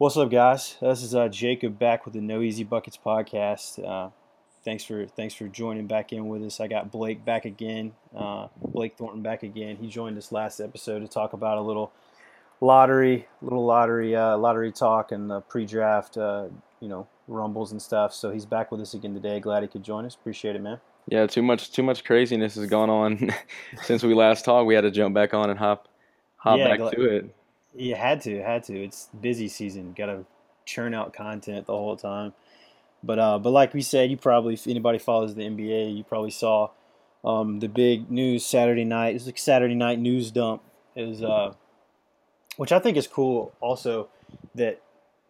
What's up, guys? This is uh, Jacob back with the No Easy Buckets podcast. Uh, thanks for thanks for joining back in with us. I got Blake back again. Uh, Blake Thornton back again. He joined us last episode to talk about a little lottery, little lottery, uh, lottery talk and the pre-draft, uh, you know, rumbles and stuff. So he's back with us again today. Glad he could join us. Appreciate it, man. Yeah, too much too much craziness has gone on since we last talked. We had to jump back on and hop hop Yeah, back gl- to it. You had to, had to. It's busy season. Got to churn out content the whole time. But uh, but like we said, you probably if anybody follows the NBA, you probably saw um, the big news Saturday night. It's like Saturday night news dump is uh, which I think is cool. Also, that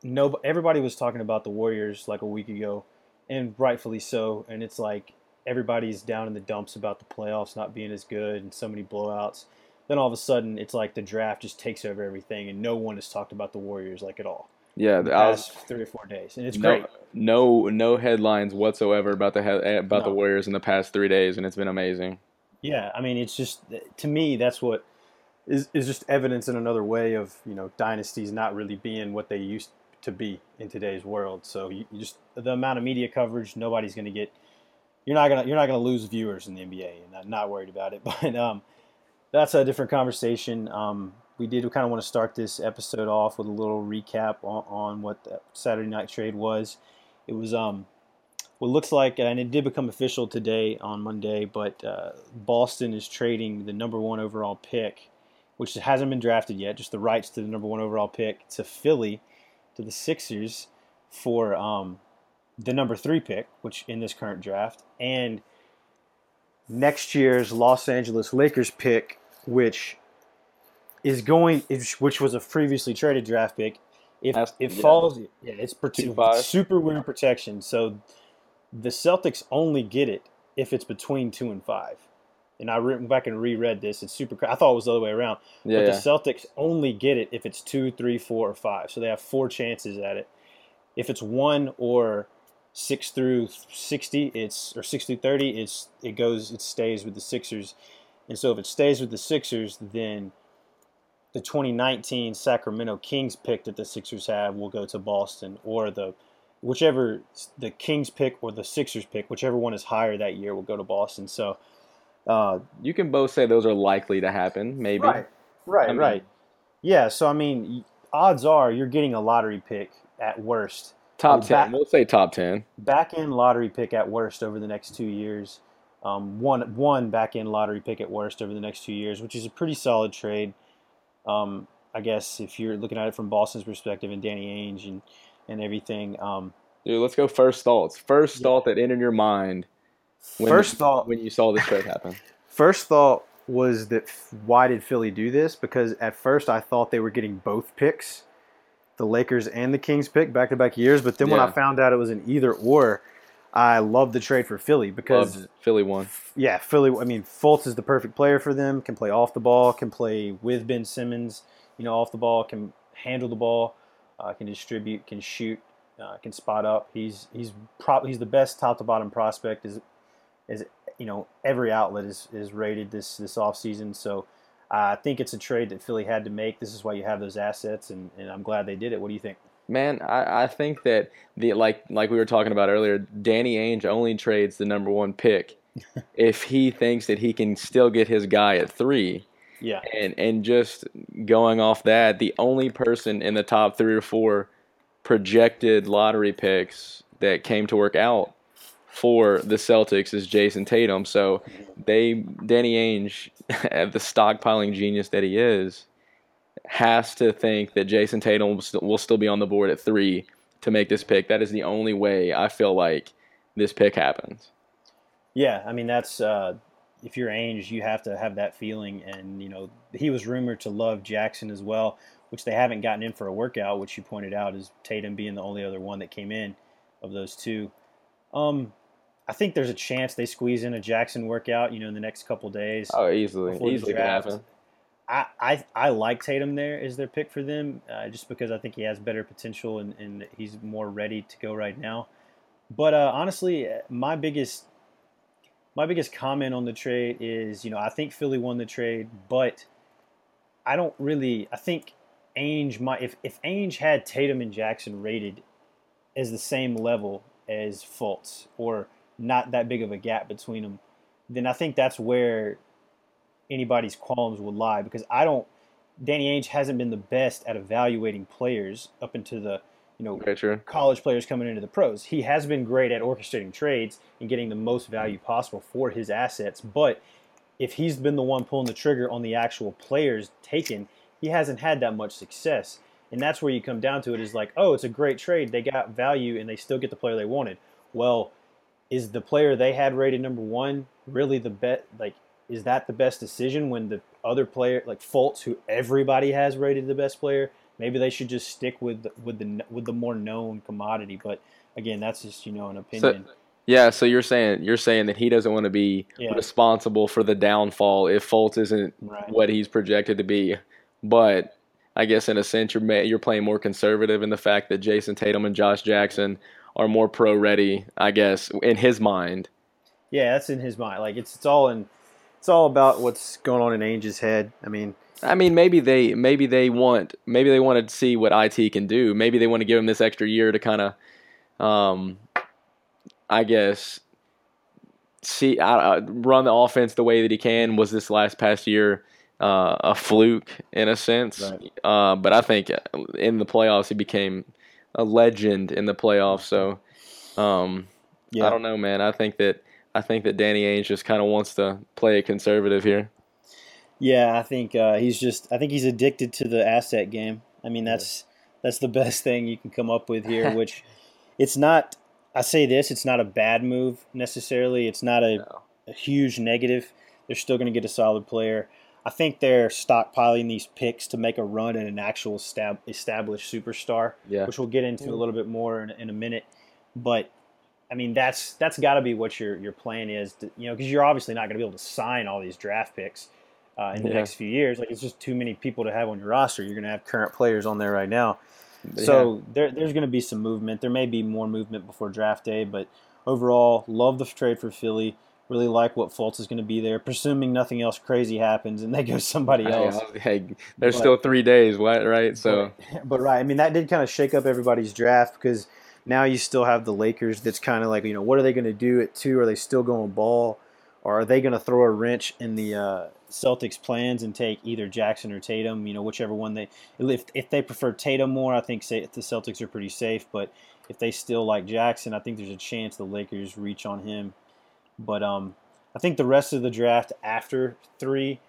no everybody was talking about the Warriors like a week ago, and rightfully so. And it's like everybody's down in the dumps about the playoffs not being as good and so many blowouts then all of a sudden it's like the draft just takes over everything and no one has talked about the Warriors like at all. Yeah, the I was past three or four days, and it's no, great. no no headlines whatsoever about the he- about the Warriors in the past three days, and it's been amazing. Yeah, I mean it's just to me that's what is is just evidence in another way of you know dynasties not really being what they used to be in today's world. So you, you just the amount of media coverage, nobody's going to get. You're not gonna you're not gonna lose viewers in the NBA, and I'm not worried about it. But um, that's a different conversation. Um, we did kind of want to start this episode off with a little recap on, on what the Saturday night trade was. It was um, what looks like, and it did become official today on Monday, but uh, Boston is trading the number one overall pick, which hasn't been drafted yet, just the rights to the number one overall pick to Philly, to the Sixers for um, the number three pick, which in this current draft, and next year's Los Angeles Lakers pick, which is going, which was a previously traded draft pick. If That's- it yeah. falls, yeah, it's prote- Two five. super weird protection. So the Celtics only get it if it's between two and five. And I went back and reread this. It's super. I thought it was the other way around. Yeah, but yeah. the Celtics only get it if it's two, three, four, or five. So they have four chances at it. If it's one or six through sixty, it's or six through thirty, it's it goes it stays with the Sixers. And so if it stays with the Sixers, then the 2019 Sacramento Kings pick that the Sixers have will go to Boston, or the whichever the Kings pick or the Sixers pick, whichever one is higher that year, will go to Boston. So. Uh, you can both say those are likely to happen. Maybe. Right, right, I mean- right. Yeah, so I mean, odds are you're getting a lottery pick at worst, Top back- We'll say top ten. back end lottery pick at worst over the next two years. Um, one one back end lottery pick at worst over the next two years, which is a pretty solid trade. Um, I guess if you're looking at it from Boston's perspective and Danny Ainge and and everything. Um, Dude, let's go first thoughts. First Yeah. thought that entered your mind when first thought, when you saw this trade happen. First thought was that why did Philly do this? Because at first I thought they were getting both picks, the Lakers and the Kings pick back to back years. But then when I found out it was an either or, I loved the trade for Philly because Loved. Philly won. yeah, Philly. I mean, Fultz is the perfect player for them. Can play off the ball. Can play with Ben Simmons. You know, off the ball. Can handle the ball. Uh, can distribute. Can shoot. Uh, can spot up. He's he's probably he's the best top to bottom prospect. Is is you know every outlet is is rated this this offseason. So uh, I think it's a trade that Philly had to make. This is why you have those assets, and, and I'm glad they did it. What do you think? Man, I, I think that the like like we were talking about earlier, Danny Ainge only trades the number one pick if he thinks that he can still get his guy at three. Yeah, And and just going off that, the only person in the top three or four projected lottery picks that came to work out for the Celtics is Jayson Tatum. So they Danny Ainge, the stockpiling genius that he is, has to think that Jayson Tatum will still, will still be on the board at three to make this pick. That is the only way I feel like this pick happens. Yeah, I mean that's uh, if you're Ainge, you have to have that feeling, and you know he was rumored to love Jackson as well, which they haven't gotten in for a workout, which you pointed out is Tatum being the only other one that came in of those two. Um, I think there's a chance they squeeze in a Jackson workout, you know, in the next couple days. Oh, easily, easily could happen. I, I, like Tatum there as their pick for them, uh, just because I think he has better potential and, and he's more ready to go right now. But uh, honestly, my biggest my biggest comment on the trade is, you know, I think Philly won the trade, but I don't really. I think Ainge might if if Ainge had Tatum and Jackson rated as the same level as Fultz or not that big of a gap between them, then I think that's where anybody's qualms would lie because I don't. Danny Ainge hasn't been the best at evaluating players up into the you know true. college players coming into the pros. He has been great at orchestrating trades and getting the most value possible for his assets, but if he's been the one pulling the trigger on the actual players taken, he hasn't had that much success. And that's where you come down to it is like, oh, it's a great trade. They got value and they still get the player they wanted. Well, is the player they had rated number one really the bet? Like, is that the best decision when the other player, like Fultz, who everybody has rated the best player, maybe they should just stick with with the with the more known commodity. But again, that's just you know an opinion. Yeah, so you're saying you're saying that he doesn't want to be Yeah. responsible for the downfall if Fultz isn't right. what he's projected to be. But I guess in a sense you're you're playing more conservative in the fact that Jayson Tatum and Josh Jackson are more pro ready, I guess, in his mind. Yeah, that's in his mind. Like it's it's all in. It's all about what's going on in Ainge's head. I mean, I mean, maybe they maybe they want maybe they want to see what IT can do. Maybe they want to give him this extra year to kind of, um, I guess, see uh, uh, run the offense the way that he can. Was this last past year uh, a fluke in a sense? Right. Uh, but I think in the playoffs he became a legend in the playoffs. So um, yeah, I don't know, man. I think that I think that Danny Ainge just kind of wants to play it conservative here. yeah. I think uh, he's just. I think he's addicted to the asset game. I mean, that's that's the best thing you can come up with here. Which it's not. I say this. It's not a bad move necessarily. It's not a, No. a huge negative. They're still going to get a solid player. I think they're stockpiling these picks to make a run at an actual stab, established superstar. Yeah. which we'll get into a little bit more in, in a minute. But I mean, that's that's got to be what your your plan is, to, you know, because you're obviously not going to be able to sign all these draft picks uh, in the Yeah. next few years. Like it's just too many people to have on your roster. You're going to have current players on there right now. So there, there's going to be some movement. There may be more movement before draft day, but overall, love the trade for Philly. Really like what Fultz is going to be there, presuming nothing else crazy happens and they go somebody else. hey, there's But- still three days, right? So but, but right, I mean that did kind of shake up everybody's draft because now you still have the Lakers. That's kind of like you know what are they going to do at two? Are they still going ball, or are they going to throw a wrench in the uh, Celtics' plans and take either Jackson or Tatum? You know, whichever one they if if they prefer Tatum more, I think say the Celtics are pretty safe. But if they still like Jackson, I think there's a chance the Lakers reach on him. But um, I think the rest of the draft after three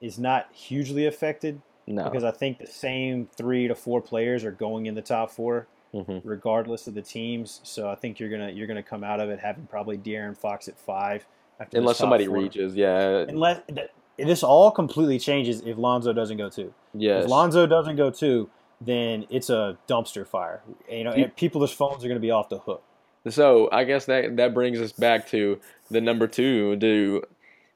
is not hugely affected no. because I think the same three to four players are going in the top four, hmm regardless of the teams. So I think you're gonna you're gonna come out of it having probably De'Aaron Fox at five. Unless somebody four. reaches, yeah, Unless th- this all completely changes if Lonzo doesn't go two. yes. If Lonzo doesn't go two, then it's a dumpster fire. You know, people's phones are gonna be off the hook. So I guess that that brings us back to the number two. Do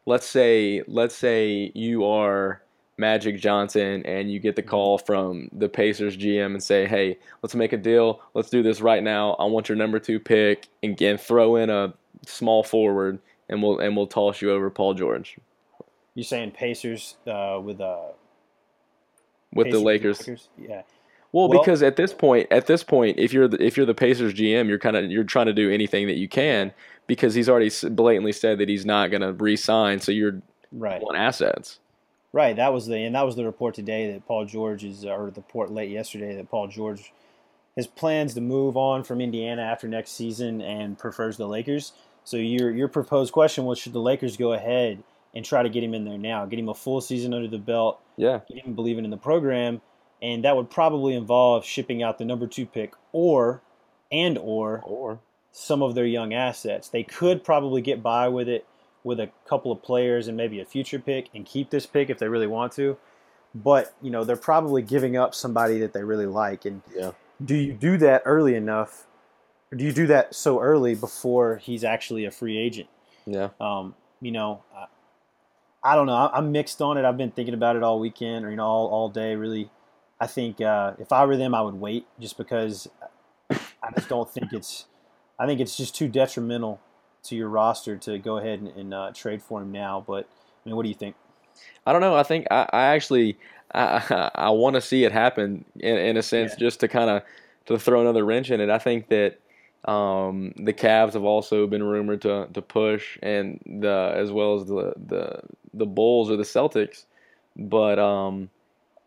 let's say let's say you are Magic Johnson and you get the call from the Pacers GM and say, "Hey, let's make a deal. Let's do this right now. I want your number two pick and, and throw in a small forward, and we'll and we'll toss you over Paul George You're saying Pacers uh, with uh, with Pacers the Lakers." Yeah. Well, Well- because at this point, at this point, if you're the, if you're the Pacers GM, you're kind of you're trying to do anything that you can because he's already blatantly said that he's not going to re-sign. So you're Right. want assets. Right, that was the and that was the report today that Paul George is, or the report late yesterday that Paul George has plans to move on from Indiana after next season and prefers the Lakers. So your your proposed question was should the Lakers go ahead and try to get him in there now, get him a full season under the belt, Yeah, get him believing in the program, and that would probably involve shipping out the number two pick or and or or some of their young assets. They could probably get by with it with a couple of players and maybe a future pick and keep this pick if they really want to. But, you know, they're probably giving up somebody that they really like. And Yeah. do you do that early enough? Or do you do that so early before he's actually a free agent? yeah, Um, you know, I, I don't know. I- I'm mixed on it. I've been thinking about it all weekend or, you know, all, all day, really. I think uh, if I were them, I would wait just because I just don't think it's. I think it's just too detrimental to your roster to go ahead and, and uh, trade for him now. But I mean, what do you think? I don't know. I think I, I actually I I, I want to see it happen in, in a sense, Yeah. just to kind of to throw another wrench in it. I think that um, the Cavs have also been rumored to to push, and the as well as the the the Bulls or the Celtics. But um,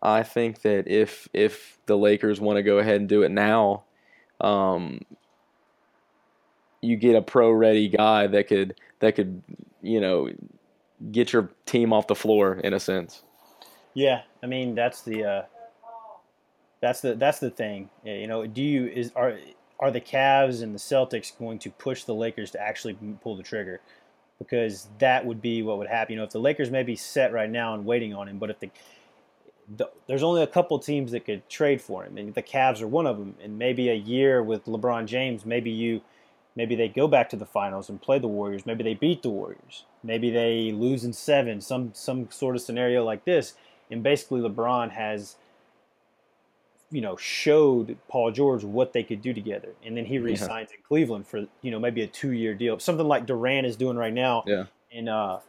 I think that if if the Lakers want to go ahead and do it now, um, you get a pro ready guy that could that could you know get your team off the floor in a sense. Yeah, I mean that's the uh, that's the that's the thing. You know, do you is are are the Cavs and the Celtics going to push the Lakers to actually pull the trigger? Because that would be what would happen. You know, if the Lakers may be set right now and waiting on him, but if the, the there's only a couple teams that could trade for him, and the Cavs are one of them. And maybe a year with LeBron James, maybe you, maybe they go back to the finals and play the Warriors. Maybe they beat the Warriors. Maybe they lose in seven. Some some sort of scenario like this and basically LeBron has you know showed Paul George what they could do together and then he resigns in Cleveland for you know maybe a 2-year deal something like Durant is doing right now Yeah. in uh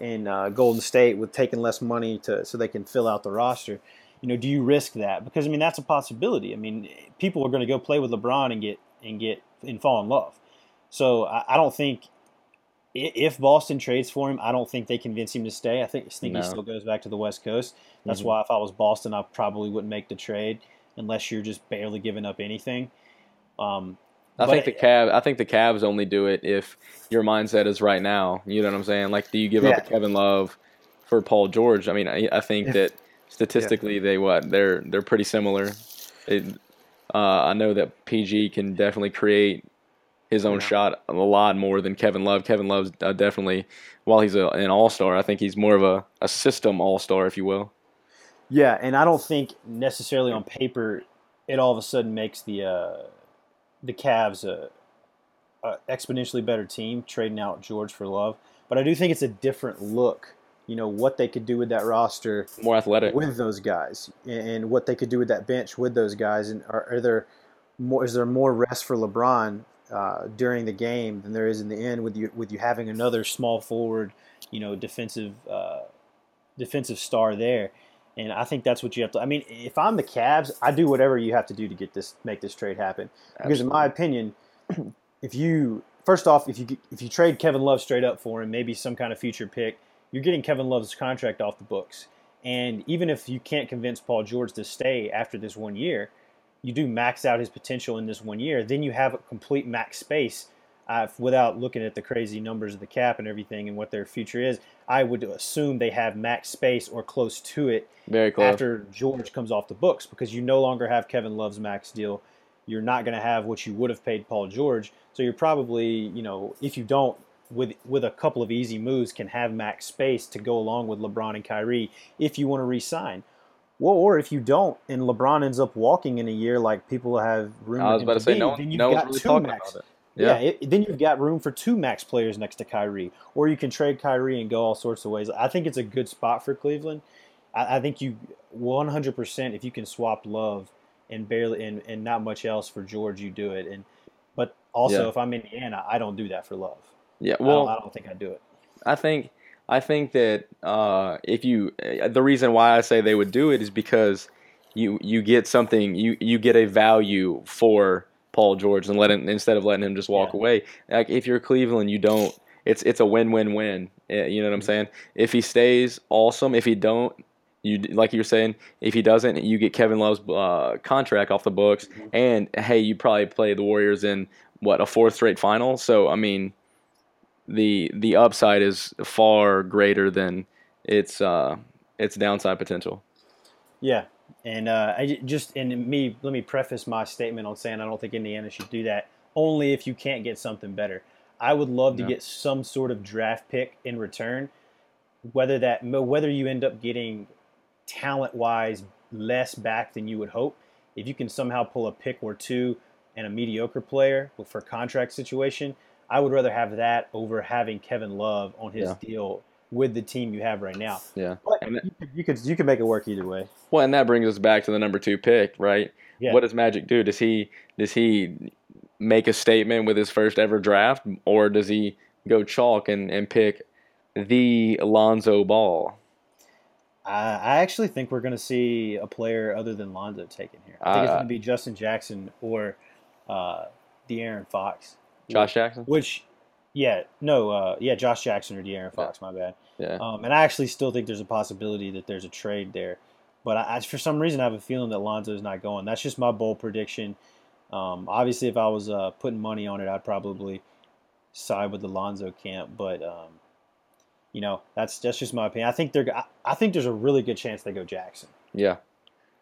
in uh, Golden State with taking less money to so they can fill out the roster you know do you risk that because I mean that's a possibility I mean people are going to go play with LeBron and get and get and fall in love so I, I don't think if Boston trades for him, I don't think they convince him to stay. I think, I think No. he still goes back to the West Coast. That's Mhm. why if I was Boston, I probably wouldn't make the trade unless you're just barely giving up anything. Um, I But think the Cavs. I think the Cavs only do it if your mindset is right now. You know what I'm saying? Like, do you give up Yeah. Kevin Love for Paul George? I mean, I, I think If- that statistically they what they're they're pretty similar. It, uh, I know that PG can definitely create his own Yeah. shot a lot more than Kevin Love. Kevin Love's uh, definitely, while he's a, an all star, I think he's more of a, a system all star, if you will. yeah, and I don't think necessarily on paper it all of a sudden makes the uh, the Cavs a, a exponentially better team trading out George for Love. But I do think it's a different look. You know what they could do with that roster More athletic. with those guys and what they could do with that bench with those guys and are, are there more is there more rest for LeBron uh, during the game than there is in the end with you with you having another small forward you know defensive uh, defensive star there. And I think that's what you have to I mean if I'm the Cavs I do whatever you have to do to get this make this trade happen. Because in my opinion if you first off if you if you trade Kevin Love straight up for him maybe some kind of future pick you're getting Kevin Love's contract off the books. And even if you can't convince Paul George to stay after this one year, you do max out his potential in this one year. Then you have a complete max space uh, without looking at the crazy numbers of the cap and everything and what their future is. I would assume they have max space or close to it Very close. after George comes off the books because you no longer have Kevin Love's max deal. You're not going to have what you would have paid Paul George. So you're probably, you know, if you don't, with with a couple of easy moves, can have max space to go along with LeBron and Kyrie if you want to re-sign. Well, or if you don't, and LeBron ends up walking in a year like people have room. I was about to say no, one- no one's really talking max. about it. Yeah, it, then you've got room for two max players next to Kyrie, or you can trade Kyrie and go all sorts of ways. I think it's a good spot for Cleveland. I, I think you 100% if you can swap Love and barely and, and not much else for George, you do it. And but also Yeah. if I'm Indiana, I don't do that for Love. Yeah. I, Well, don't, I don't think I do it. I think I think that uh, if you uh, the reason why I say they would do it is because you you get something you you get a value for Paul George and let him instead of letting him just walk Yeah. away. Like if you're Cleveland, you don't. It's it's a win win win. You know what I'm Mhm. saying? If he stays, awesome. If he don't. You like you're saying, if he doesn't, you get Kevin Love's uh, contract off the books, Mhm. and hey, you probably play the Warriors in what a fourth straight final. So I mean, the the upside is far greater than its uh, its downside potential. Yeah, and uh, I just and me let me preface my statement on saying I don't think Indiana should do that only if you can't get something better. I would love to Yeah. get some sort of draft pick in return, whether that whether you end up getting talent wise less back than you would hope. If you can somehow pull a pick or two and a mediocre player for contract situation, I would rather have that over having Kevin Love on his Yeah. deal with the team you have right now. Yeah. But And that- you could, you could you could make it work either way. Well, and that brings us back to the number two pick, right? Yeah. What does Magic do? Does he does he make a statement with his first ever draft, or does he go chalk and, and pick the Alonzo Ball? I, I actually think we're going to see a player other than Lonzo taken here. I think it's Uh, going to be Justin Jackson or uh, De'Aaron Fox. Josh Jackson. Which, yeah, no, uh, yeah, Josh Jackson or De'Aaron Fox. My bad. Yeah. Um, and I actually still think there's a possibility that there's a trade there, but I, I for some reason I have a feeling that Lonzo's not going. That's just my bold prediction. Um, obviously, if I was uh, putting money on it, I'd probably side with the Lonzo camp. But um, you know, that's that's just my opinion. I think they're. I, I think there's a really good chance they go Jackson. Yeah.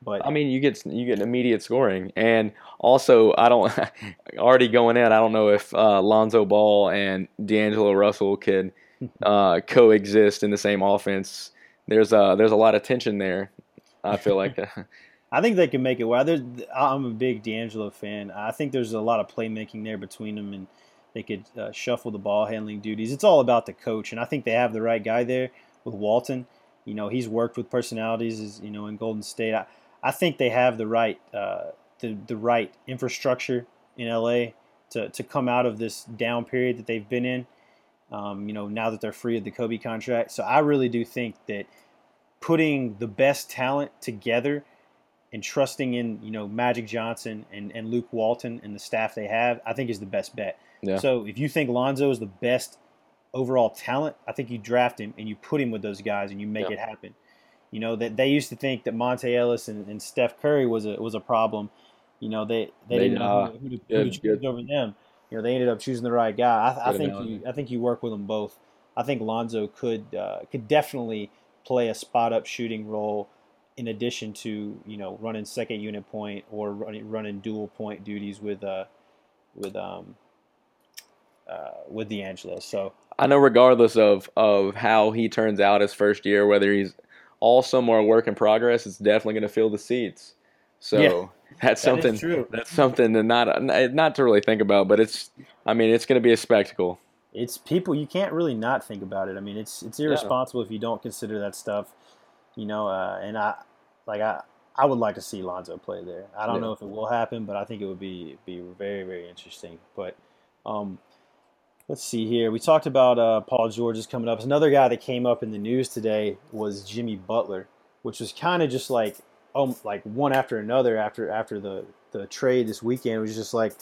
But I mean, you get you get immediate scoring, and also I don't already going in. I don't know if uh, Lonzo Ball and D'Angelo Russell could uh, coexist in the same offense. There's a there's a lot of tension there. I feel like I think they can make it. Well, there's, I'm a big D'Angelo fan. I think there's a lot of playmaking there between them, and they could uh, shuffle the ball handling duties. It's all about the coach, and I think they have the right guy there with Walton. You know, he's worked with personalities, you know, in Golden State. I, I think they have the right uh, the the right infrastructure in LA to to come out of this down period that they've been in. Um, you know, now that they're free of the Kobe contract, so I really do think that putting the best talent together and trusting in you know Magic Johnson and, and Luke Walton and the staff they have, I think is the best bet. Yeah. So if you think Lonzo is the best overall talent, I think you draft him and you put him with those guys and you make Yeah. it happen. You know that they used to think that Monta Ellis and, and Steph Curry was a was a problem. You know they they, They, didn't know uh, who, to- who to, who to choose good. over them. You know they ended up choosing the right guy. I, I think analogy. you I think you work with them both. I think Lonzo could uh, could definitely play a spot up shooting role in addition to you know running second unit point or running running dual point duties with uh with um uh, with D'Angelo. So I know regardless of of how he turns out his first year, whether he's awesome or a work in progress, it's definitely going to fill the seats. So Yeah. that's that is something true. that's something to not not to really think about, but it's I mean it's going to be a spectacle. It's people you can't really not think about it. I mean, it's it's irresponsible if you don't consider that stuff. You know, uh, and I like I I would like to see Lonzo play there. I don't Yeah. know if it will happen, but I think it would be be very very interesting. But um, let's see here. We talked about uh, Paul George is coming up. Another guy that came up in the news today was Jimmy Butler, which was kind of just like um like one after another after after the the trade this weekend. It was just like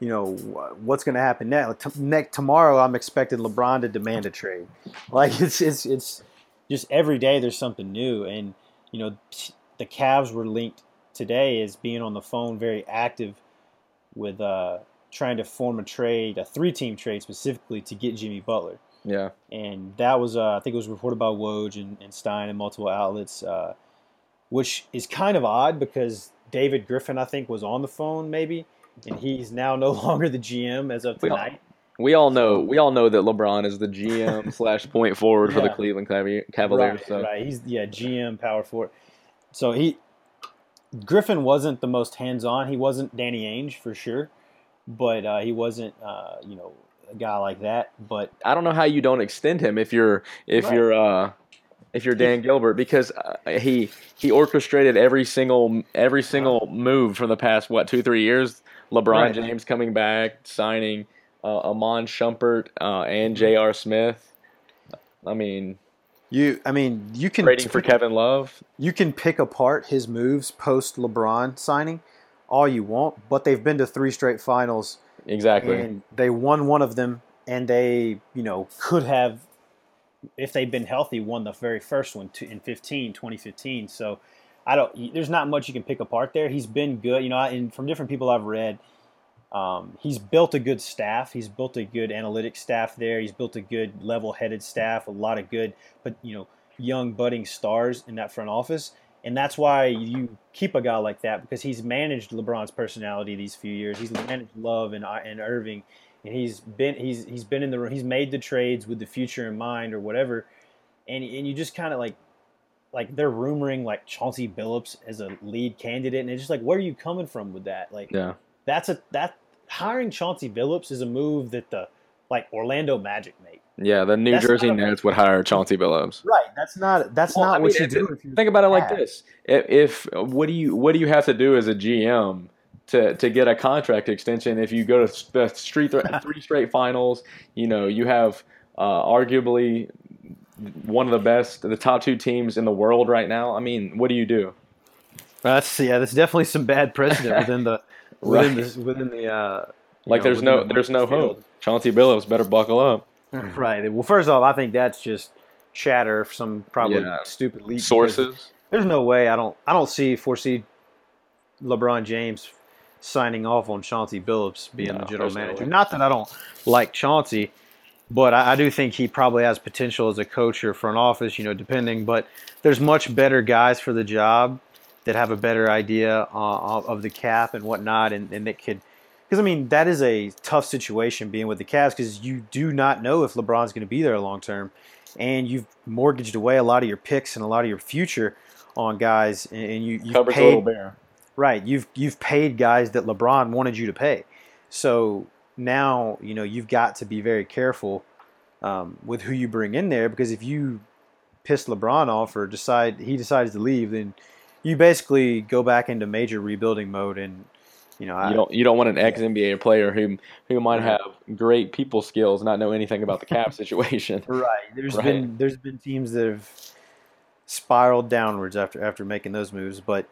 you know what's going to happen next. T- next tomorrow, I'm expecting LeBron to demand a trade. Like it's it's it's just every day there's something new, and you know the Cavs were linked today as being on the phone, very active with uh, trying to form a trade, a three-team trade specifically to get Jimmy Butler Yeah. and that was uh, I think it was reported by Woj and, and Stein and multiple outlets, uh, which is kind of odd because David Griffin I think was on the phone maybe, and he's now no longer the GM as of We all- tonight. We all know we all know that LeBron is the GM slash point forward for the Cleveland Cavaliers. right, so right, he's yeah GM power forward. So he Griffin wasn't the most hands on. He wasn't Danny Ainge for sure, but uh, he wasn't uh, you know a guy like that. But I don't know how you don't extend him if you're if Right. you're uh if you're Dan Gilbert because uh, he he orchestrated every single every single move from the past what two three years. LeBron Right. James coming back, signing uh, Iman Shumpert uh, and Mm-hmm. J.R. Smith. I mean, you, I mean, you can trading for Kevin Love. you can pick apart his moves post LeBron signing all you want, but they've been to three straight finals Exactly. and they won one of them and they, you know, could have if they'd been healthy won the very first one in 15, 2015. So I don't there's not much you can pick apart there. He's been good, you know, and from different people I've read um, he's built a good staff. He's built a good analytics staff there. He's built a good level-headed staff. A lot of good, but you know, young budding stars in that front office, and that's why you keep a guy like that because he's managed LeBron's personality these few years. He's managed Love and uh, and Irving, and he's been he's he's been in the room. he's made the trades with the future in mind or whatever, and and you just kind of like like they're rumoring like Chauncey Billups as a lead candidate, and it's just like where are you coming from with that? Like yeah. that's a that hiring Chauncey Billups is a move that the like Orlando Magic made. Yeah, the New That's Jersey Nets would hire Chauncey Billups. Right. That's not that's Well, not I what mean, you do. If you're Think about it like this: if, if what do you what do you have to do as a GM to to get a contract extension if you go to the street three straight finals? You know, you have uh, arguably one of the best, the top two teams in the world right now. I mean, what do you do? That's yeah. That's definitely some bad precedent within the within the within the. Uh, like, know, there's no the there's no field. hope. Chauncey Billups better buckle up. Right. Well, first off, I think that's just chatter. From some probably Yeah. stupid leak. Sources. There's no way. I don't. I don't see foresee LeBron James signing off on Chauncey Billups being No, the general there's no manager. Not that I don't like Chauncey, but I, I do think he probably has potential as a coach or front office. You know, depending. But there's much better guys for the job that have a better idea uh, of of the cap and whatnot, and, and that could. Because I mean, that is a tough situation being with the Cavs because you do not know if LeBron's going to be there long term, and you've mortgaged away a lot of your picks and a lot of your future on guys, and you you've a paid bear. right. You've you've paid guys that LeBron wanted you to pay, so now you know you've got to be very careful um, with who you bring in there because if you piss LeBron off or decide he decides to leave, then you basically go back into major rebuilding mode, and you know I, You don't you don't want an ex NBA player who who might have great people skills, not know anything about the cap situation. Right. There's Right. been there's been teams that have spiraled downwards after after making those moves, but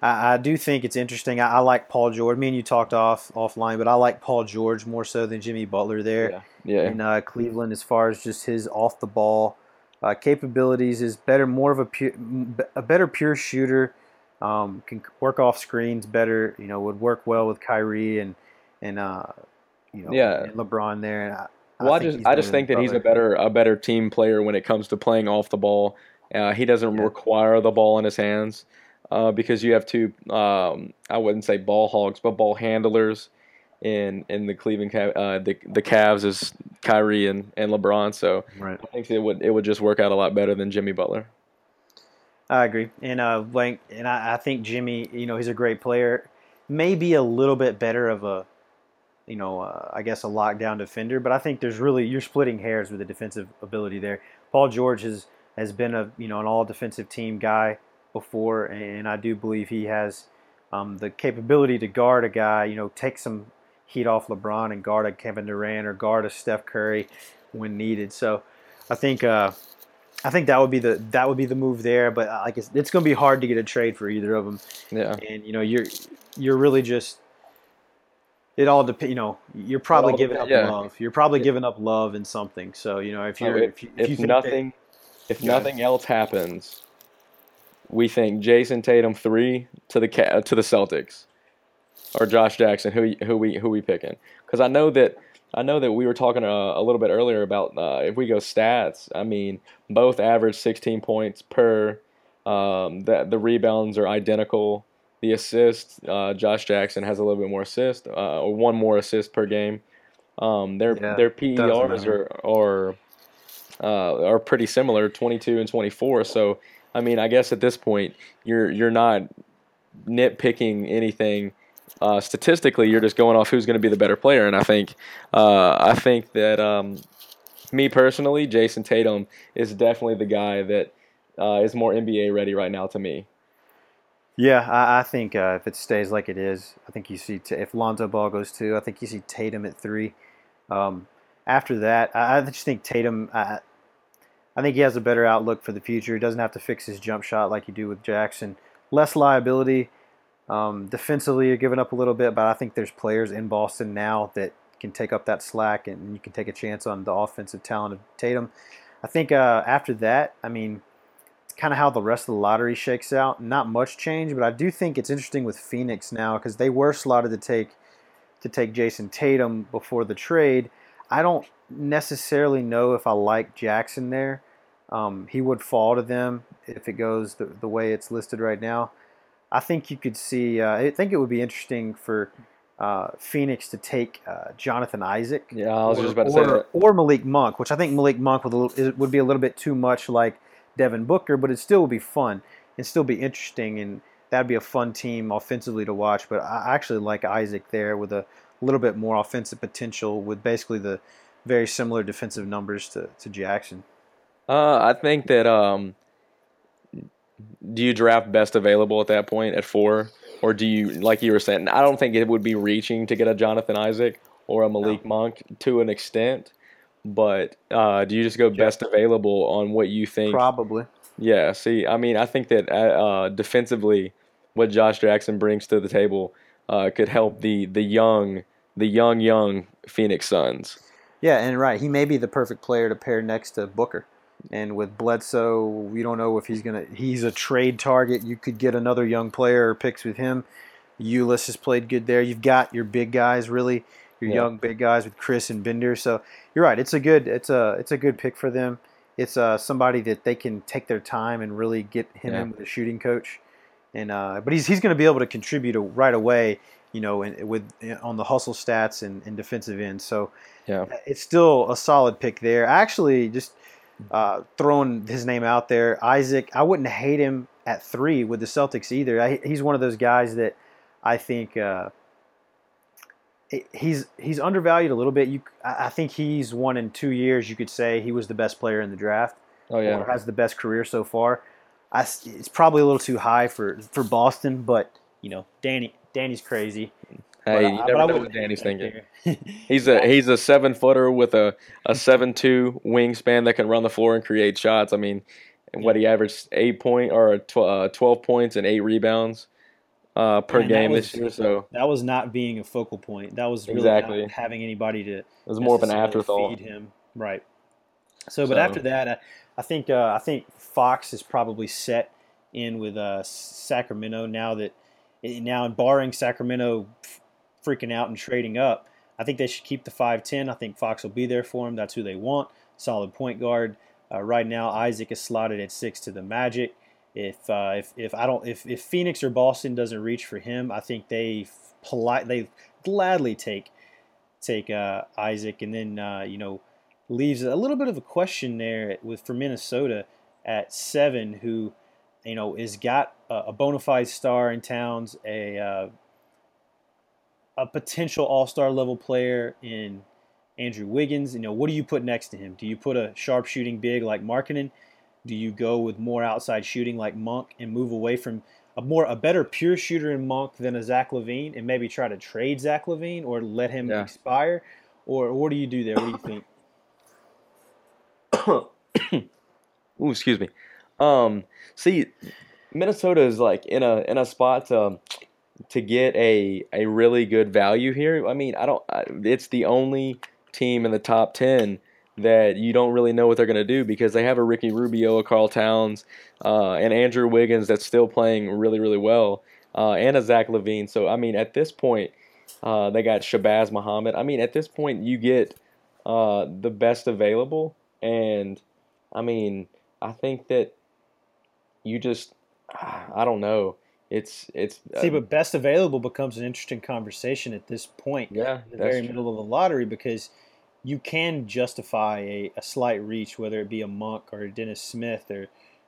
I, I do think it's interesting. I, I like Paul George. Me and you talked off offline, but I like Paul George more so than Jimmy Butler there Yeah, yeah. in uh, Cleveland as far as just his off the ball uh, capabilities. Is better, more of a pu- a better pure shooter. Um, can work off screens better. You know, would work well with Kyrie and and uh, you know Yeah. LeBron there. And I, Well, I, think just I just think that he's a better a better team player when it comes to playing off the ball. Uh, he doesn't Yeah. require the ball in his hands uh, because you have two um, I wouldn't say ball hogs, but ball handlers in in the Cleveland uh, the the Cavs is Kyrie and, and LeBron. So right. I think it would it would just work out a lot better than Jimmy Butler. I agree, and uh, like, and I, I think Jimmy, you know, he's a great player. Maybe a little bit better of a, you know, uh, I guess a lockdown defender, but I think there's really you're splitting hairs with the defensive ability there. Paul George has has been a you know an all defensive team guy before, and I do believe he has um, the capability to guard a guy, you know, take some heat off LeBron and guard a Kevin Durant or guard a Steph Curry when needed. So I think. Uh, I think that would be the that would be the move there, but uh, like it's, it's going to be hard to get a trade for either of them, Yeah. and you know you're you're really just it all depends. You know you're probably giving dep- up yeah. love. You're probably Yeah. giving up love in something. So you know if you're if, if, you, if you that- nothing if ahead. nothing else happens, we think Jayson Tatum three to the to the Celtics, or Josh Jackson. Who who we who we picking? Because I know that I know that we were talking uh, a little bit earlier about uh, if we go stats. I mean, both average sixteen points per. Um, the the rebounds are identical. The assists, uh, Josh Jackson has a little bit more assist, uh, or one more assist per game. Um, their Yeah, their PERs are are uh, are pretty similar, 22 and 24. So, I mean, I guess at this point, you're you're not nitpicking anything uh, statistically. You're just going off who's going to be the better player. And I think uh, I think that um, me personally, Jayson Tatum is definitely the guy that uh, is more NBA ready right now to me. Yeah, I, I think uh, if it stays like it is, I think you see t- if Lonzo Ball goes two, I think you see Tatum at three. Um, after that, I, I just think Tatum. I, I think he has a better outlook for the future. He doesn't have to fix his jump shot like you do with Jackson. Less liability. Um, defensively, you're giving up a little bit, but I think there's players in Boston now that can take up that slack, and you can take a chance on the offensive talent of Tatum. I think uh, after that, I mean, it's kind of how the rest of the lottery shakes out. Not much change, but I do think it's interesting with Phoenix now because they were slotted to take to take Jayson Tatum before the trade. I don't necessarily know if I like Jackson there. Um, he would fall to them if it goes the, the way it's listed right now. I think you could see. Uh, I think it would be interesting for uh, Phoenix to take uh, Jonathan Isaac. Yeah, I was or, just about to or, say that. or Malik Monk, which I think Malik Monk would, little- would be a little bit too much like Devin Booker, but it still would be fun and still be interesting, and that'd be a fun team offensively to watch. But I actually like Isaac there with a little bit more offensive potential, with basically the very similar defensive numbers to, to Jackson. Uh, I think that um, do you draft best available at that point at four, or do you like you were saying? I don't think it would be reaching to get a Jonathan Isaac or a Malik Monk to an extent, but uh, do you just go best available on what you think? Probably. Yeah. See, I mean, I think that uh, uh, defensively, what Josh Jackson brings to the table uh, could help the the young, the young, young Phoenix Suns. Yeah, and right, he may be the perfect player to pair next to Booker. And with Bledsoe, we don't know if he's gonna. He's a trade target. You could get another young player or picks with him. Ulysses has played good there. You've got your big guys, really, your Yeah. young big guys with Chriss and Bender. So you're right. It's a good. It's a. It's a good pick for them. It's uh, somebody that they can take their time and really get him Yeah. in with a shooting coach. And uh, but he's he's going to be able to contribute right away. You know, and with on the hustle stats and, and defensive end. So Yeah. it's still a solid pick there. Actually, just uh, throwing his name out there, Isaac. I wouldn't hate him at three with the Celtics either. I, he's one of those guys that I think uh, he's he's undervalued a little bit. You, I think he's one in two years. You could say he was the best player in the draft Oh yeah. or has the best career so far. I it's probably a little too high for for Boston, but you know, Danny Danny's crazy. Hey, you I- never know what Danny's thinking. He's a he's a seven footer with a a seven two wingspan that can run the floor and create shots. I mean, what he averaged eight point or tw- uh, twelve points and eight rebounds uh, per that game was- this year. So That was not being a focal point. That was really Exactly. not having anybody to it was more of an afterthought. Feed him, right? So, but So- after that, uh, I think uh, I think Fox is probably set in with uh, Sacramento now that eh, now, barring Sacramento freaking out and trading up, I think they should keep the five ten. I think Fox will be there for him. That's who they want. Solid point guard. Uh, right now, Isaac is slotted at six to the Magic. If uh, if if I don't if, if Phoenix or Boston doesn't reach for him, I think they polite they gladly take take uh, Isaac, and then uh, you know leaves a little bit of a question there with for Minnesota at seven, who you know is got a, a bona fide star in Towns, a uh, a potential All Star level player in Andrew Wiggins. You know, what do you put next to him? Do you put a sharp shooting big like Markkanen? Do you go with more outside shooting like Monk and move away from a more a better pure shooter in Monk than a Zach LaVine and maybe try to trade Zach LaVine or let him Yeah. expire? Or what do you do there? What do you think? Ooh, excuse me. Um, see, Minnesota is like in a in a spot to to get a a really good value here. I mean, I don't. It's the only team in the top ten that you don't really know what they're gonna do because they have a Ricky Rubio, a Karl Towns, uh, and Andrew Wiggins that's still playing really really well, uh, and a Zach LaVine. So I mean, at this point, uh, they got Shabazz Muhammad. I mean, at this point, you get uh, the best available, and I mean, I think that you just, I don't know. It's it's See, uh, but best available becomes an interesting conversation at this point, yeah, in the very true. middle of the lottery, because you can justify a, a slight reach, whether it be a Monk or a Dennis Smith or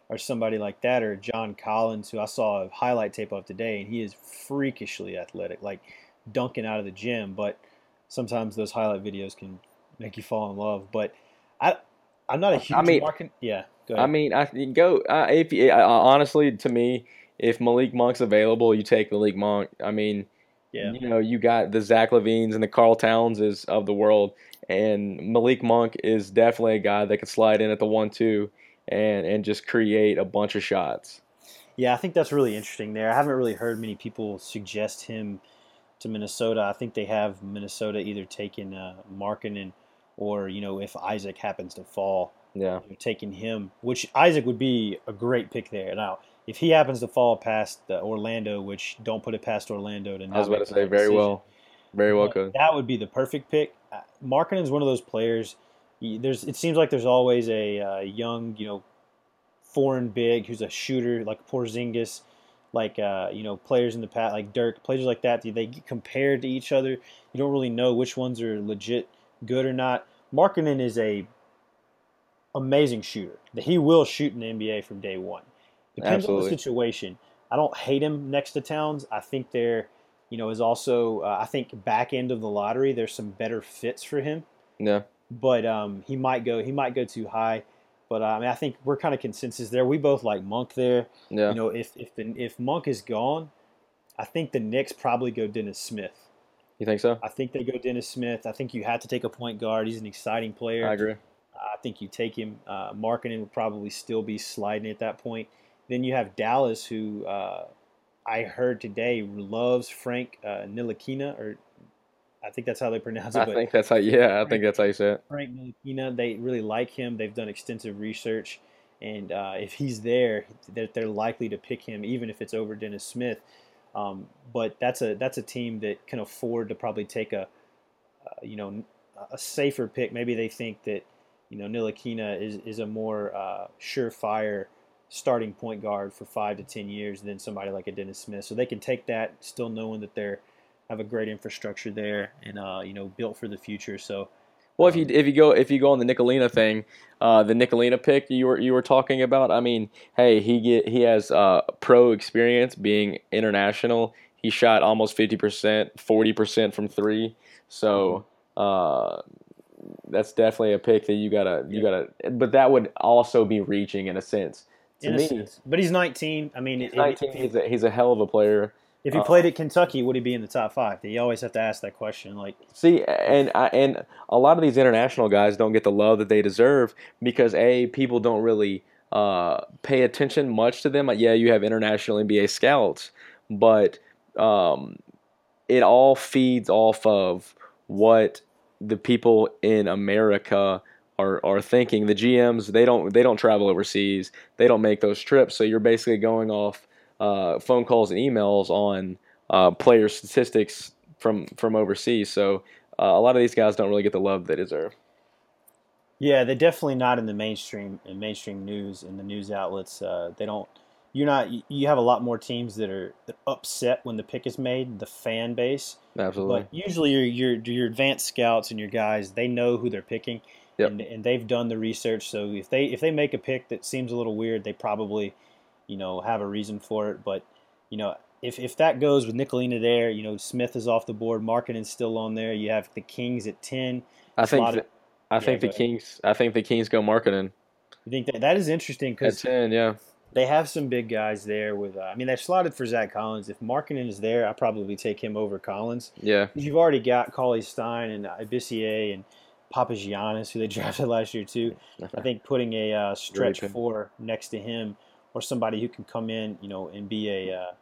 or somebody like that, or John Collins, who I saw a highlight tape of today, and he is freakishly athletic, like dunking out of the gym. But sometimes those highlight videos can make you fall in love. But I, I'm not a huge I mean- market. Yeah, go I mean, I go uh, if uh, honestly to me, if Malik Monk's available, you take Malik Monk. I mean, yeah, you know, you got the Zach LaVines and the Karl Townses of the world, and Malik Monk is definitely a guy that could slide in at the one-two and and just create a bunch of shots. Yeah, I think that's really interesting there. I haven't really heard many people suggest him to Minnesota. I think they have Minnesota either taking uh, Markkanen or, you know, if Isaac happens to fall, Yeah, taking him, which Isaac would be a great pick there. Now, if he happens to fall past Orlando, which don't put it past Orlando to I was about to say very decision, well, very well could. That would be the perfect pick. Uh, Markkanen's one of those players. There's it seems like there's always a uh, young, you know, foreign big who's a shooter like Porzingis, like uh, you know players in the past like Dirk, players like that. They get compared to each other. You don't really know which ones are legit good or not. Markkinen is a amazing shooter. He will shoot in the NBA from day one. Depends on the situation. I don't hate him next to Towns. I think there, you know, is also uh, I think back end of the lottery. There's some better fits for him, Yeah, but um, he might go he might go too high. But uh, I mean, I think we're kind of consensus there. We both like Monk there. yeah, You know, if if the, if Monk is gone, I think the Knicks probably go Dennis Smith. You think so? I think they go Dennis Smith. I think you have to take a point guard. He's an exciting player. I agree. I think you take him. Uh, Markkanen would probably still be sliding at that point. Then you have Dallas, who uh, I heard today loves Frank uh, Ntilikina, or I think that's how they pronounce it. I think that's how. Yeah, I think that's how you say it. Frank Ntilikina, they really like him. They've done extensive research, and uh, if he's there, they're, they're likely to pick him, even if it's over Dennis Smith. Um, but that's a that's a team that can afford to probably take a, uh, you know, a safer pick. Maybe they think that you know, Ntilikina is, is a more uh, surefire starting point guard for five to ten years than somebody like a Dennis Smith. So they can take that, still knowing that they're have a great infrastructure there and uh, you know built for the future. So. Well, if you if you go if you go on the Nicolina thing, uh, the Nicolina pick you were you were talking about. I mean, hey, he get he has uh, pro experience being international. He shot almost fifty percent, forty percent from three. So uh, that's definitely a pick that you gotta you gotta. But that would also be reaching in a sense. To me, sense. But he's 19. I mean, he's if, nineteen. if, He's a, he's a hell of a player. if he uh, played at Kentucky, would he be in the top five? You always have to ask that question. Like, See, and I, and a lot of these international guys don't get the love that they deserve because a people don't really uh, pay attention much to them. Like, Yeah, you have international NBA scouts, but um, it all feeds off of what the people in America are are thinking. The GMs they don't they don't travel overseas. They don't make those trips. So you're basically going off uh, phone calls and emails on uh, player statistics from from overseas. So uh, a lot of these guys don't really get the love they deserve. Yeah, they're definitely not in the mainstream in mainstream news and the news outlets. Uh, they don't. You're not. you- You have a lot more teams that are upset when the pick is made. The fan base, Absolutely. but usually your your your advanced scouts and your guys they know who they're picking, Yep. and, and they've done the research. So if they if they make a pick that seems a little weird, they probably, you know, have a reason for it. But you know, if if that goes with Nicolina there, you know, Smith is off the board, Markkanen's still on there. You have the Kings at ten. I think slot th- I yeah, think the. Kings I think the Kings go Markkanen You think that that is interesting because ten. Yeah. they have some big guys there. With uh, I mean, they've slotted for Zach Collins. If Markkinen is there, I probably take him over Collins. Yeah, You've already got Cauley Stein and Labissiere and Papagiannis, who they drafted last year too. I think putting a uh, stretch good. four next to him, or somebody who can come in, you know, and be a uh,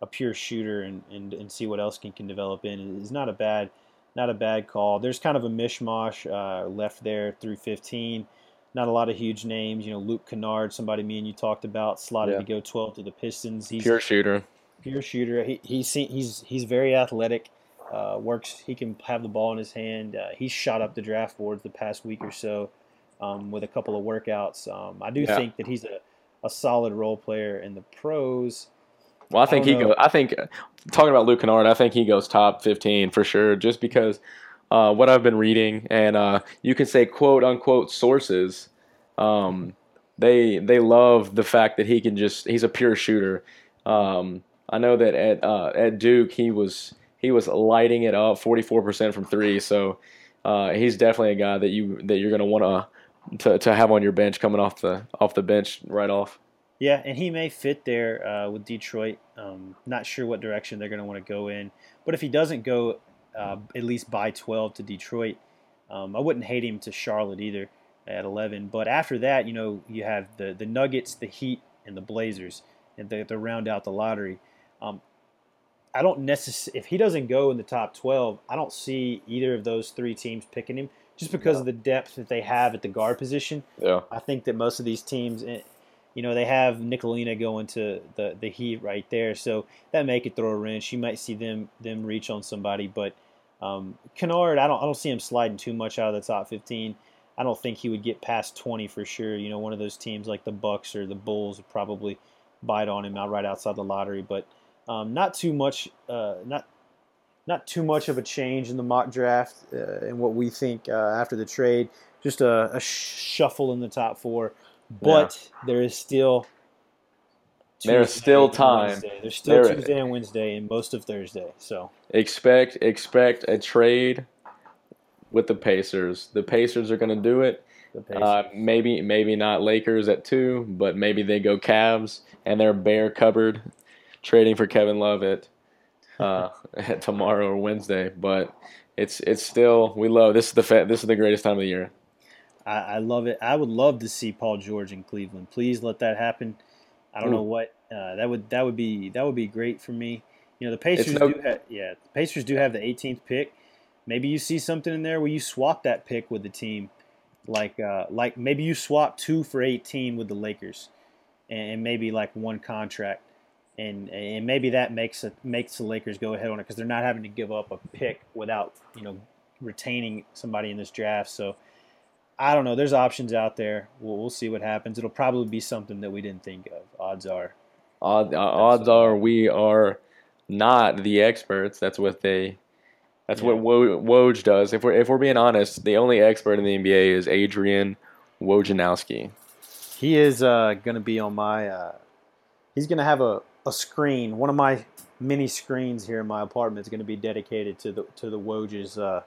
a pure shooter and, and, and see what else can, can develop in is not a bad not a bad call. There's kind of a mishmash uh, left there through 15. Not a lot of huge names. You know, Luke Kennard, somebody me and you talked about, slotted Yeah. to go 12 to the Pistons. He's Pure shooter. pure shooter. He, he's seen, he's he's very athletic. Uh, works. He can have the ball in his hand. Uh, he's shot up the draft boards the past week or so um, with a couple of workouts. Um, I do Yeah. think that he's a, a solid role player in the pros. Well, I think don't he know. goes. I think talking about Luke Kennard, I think he goes top fifteen for sure, just because uh, what I've been reading, and uh, you can say quote unquote sources. Um, they they love the fact that he can just he's a pure shooter. Um, I know that at uh, at Duke he was he was lighting it up, forty four percent from three. So uh, he's definitely a guy that you that you're gonna want to to have on your bench coming off the off the bench right off. Yeah, and he may fit there uh, with Detroit. Um, not sure what direction they're going to want to go in, but if he doesn't go uh, at least by 12 to Detroit, um, I wouldn't hate him to Charlotte either at 11. But after that, you know, you have the the Nuggets, the Heat, and the Blazers, and they, they round out the lottery. Um, I don't necessarily if he doesn't go in the top 12, I don't see either of those three teams picking him just because of the depth that they have at the guard position. Yeah. I think that most of these teams, eh, you know, they have Nicolina going to the, the Heat right there, so that may could throw a wrench. You might see them them reach on somebody, but um, Kennard, I don't I don't see him sliding too much out of the top 15. I don't think he would get past 20 for sure. You know, one of those teams like the Bucks or the Bulls would probably bite on him out right outside the lottery, but um, not too much. Uh, not not too much of a change in the mock draft uh, and what we think uh, after the trade. Just a, a shuffle in the top four, but there is still There's still time. Wednesday. There's still There- Tuesday and Wednesday and most of Thursday. So expect expect a trade with the Pacers. The Pacers are going to do it. the Uh, maybe maybe not Lakers at two, but maybe they go Cavs and they're bare cupboard trading for Kevin Love at uh, tomorrow or Wednesday. But it's it's still we love this is the fa- this is the greatest time of the year. I, I love it. I would love to see Paul George in Cleveland. Please let that happen. I don't Ooh. know what uh, that would that would be that would be great for me. You know the Pacers no- do have yeah the Pacers do have the 18th pick. Maybe you see something in there where you swap that pick with the team, like uh, like maybe you swap two for 18 with the Lakers, and, and maybe like one contract, and and maybe that makes it makes the Lakers go ahead on it because they're not having to give up a pick without you know retaining somebody in this draft. So. I don't know. There's options out there. We'll, we'll see what happens. It'll probably be something that we didn't think of. Odds are. Odd, uh, odds are we are not the experts. That's what they. That's what Yeah. Wo- Woj does. If we're if we're being honest, the only expert in the NBA is Adrian Wojnarowski. He is uh, going to be on my. Uh, he's going to have a, a screen. One of my mini screens here in my apartment is going to be dedicated to the to the Woj's uh,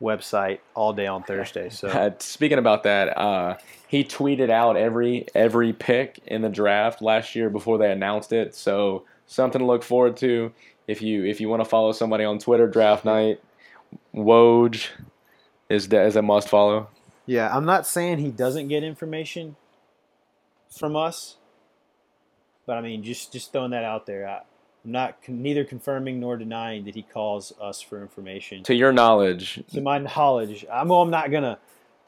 website all day on Thursday. So Uh, speaking about that, uh, he tweeted out every every pick in the draft last year before they announced it. So something to look forward to. If you if you want to follow somebody on Twitter, draft night, Woj is the, is a must follow. yeah, I'm not saying he doesn't get information from us, but I mean just just throwing that out there. I, I'm not neither confirming nor denying that he calls us for information. To your knowledge, to my knowledge, I'm, well, I'm not gonna,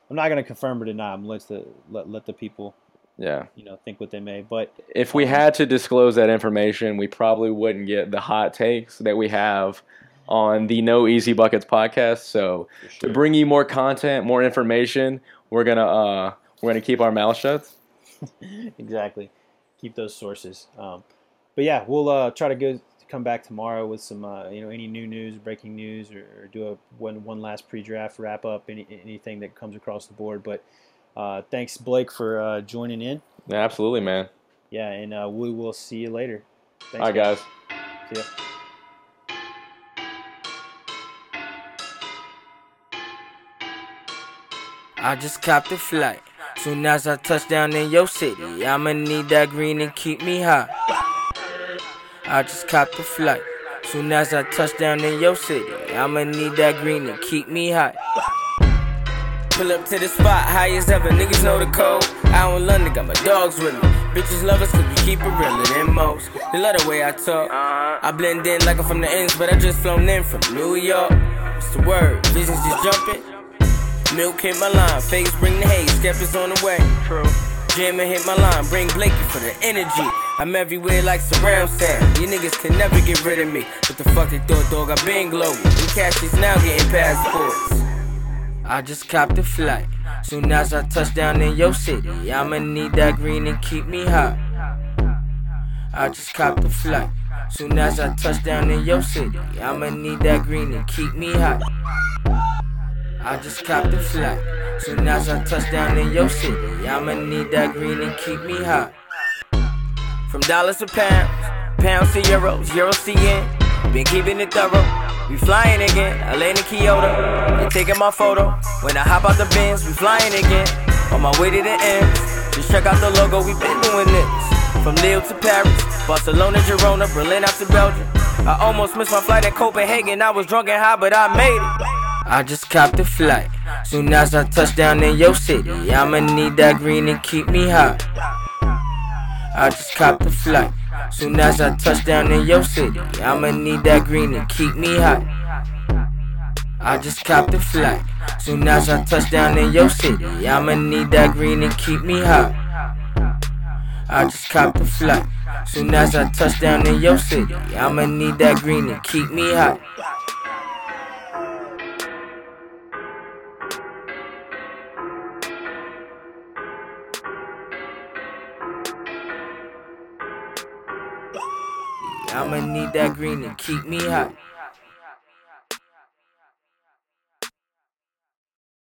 I'm not gonna confirm or deny. I'm let the let, let the people, yeah. you know, think what they may. But If we had to disclose that information, we probably wouldn't get the hot takes that we have on the No Easy Buckets podcast. So to bring you more content, more information, we're gonna uh, we're gonna keep our mouth shut. exactly, keep those sources. Um, but yeah, we'll uh, try to go come back tomorrow with some, uh, you know, any new news, breaking news, or, or do a one one last pre-draft wrap up, any anything that comes across the board. But uh, thanks, Blake, for uh, joining in. Yeah, absolutely, man. Yeah, and uh, we will see you later. Thanks, All right, guys. See ya. I just copped a flight. Soon as I touch down in your city, I'ma need that green and keep me high. I just copped a flight. Soon as I touch down in your city, I'ma need that green and keep me high. Pull up to the spot, high as ever, niggas know the code. Out in London, got my dogs with me. Bitches love us cause we keep it realer than most. They love the way I talk. Uh-huh. I blend in like I'm from the ends, but I just flown in from New York. What's the word? Visions just jumping. Milk hit my line, face bring the haze, Skeptics on the way. True. Jam and hit my line, bring Blakey for the energy. I'm everywhere like surround sound. You niggas can never get rid of me. What the fuck they thought, dog? I been global. Them cashies now getting passports. I just copped a flight. Soon as I touch down in your city, I'ma need that green and keep me hot. I just copped a flight. Soon as I touch down in your city, I'ma need that green and keep me hot. I just copped a flight. Soon as I touch down in your city, I'ma need that green and keep me hot. From dollars to pounds, pounds to euros, euros to yen. Been keeping it thorough. We flying again, land in Kyoto. They taking my photo. When I hop out the bins, we flying again. On my way to the end. Just check out the logo, we been doing this. From Lille to Paris, Barcelona, Girona, Berlin out to Belgium. I almost missed my flight in Copenhagen. I was drunk and high, but I made it. I just copped a flight. Soon as I touch down in your city, I'ma need that green and keep me hot. I just copped a flight. Soon as I touch down in your city, I'ma need that green and keep me hot. I just copped a flight. Soon as I touch down in your city, I'ma need that green and keep me hot. I just copped a flight. Soon as I touch down in your city, I'ma need that green and keep me hot. I'ma need that green to keep me hot.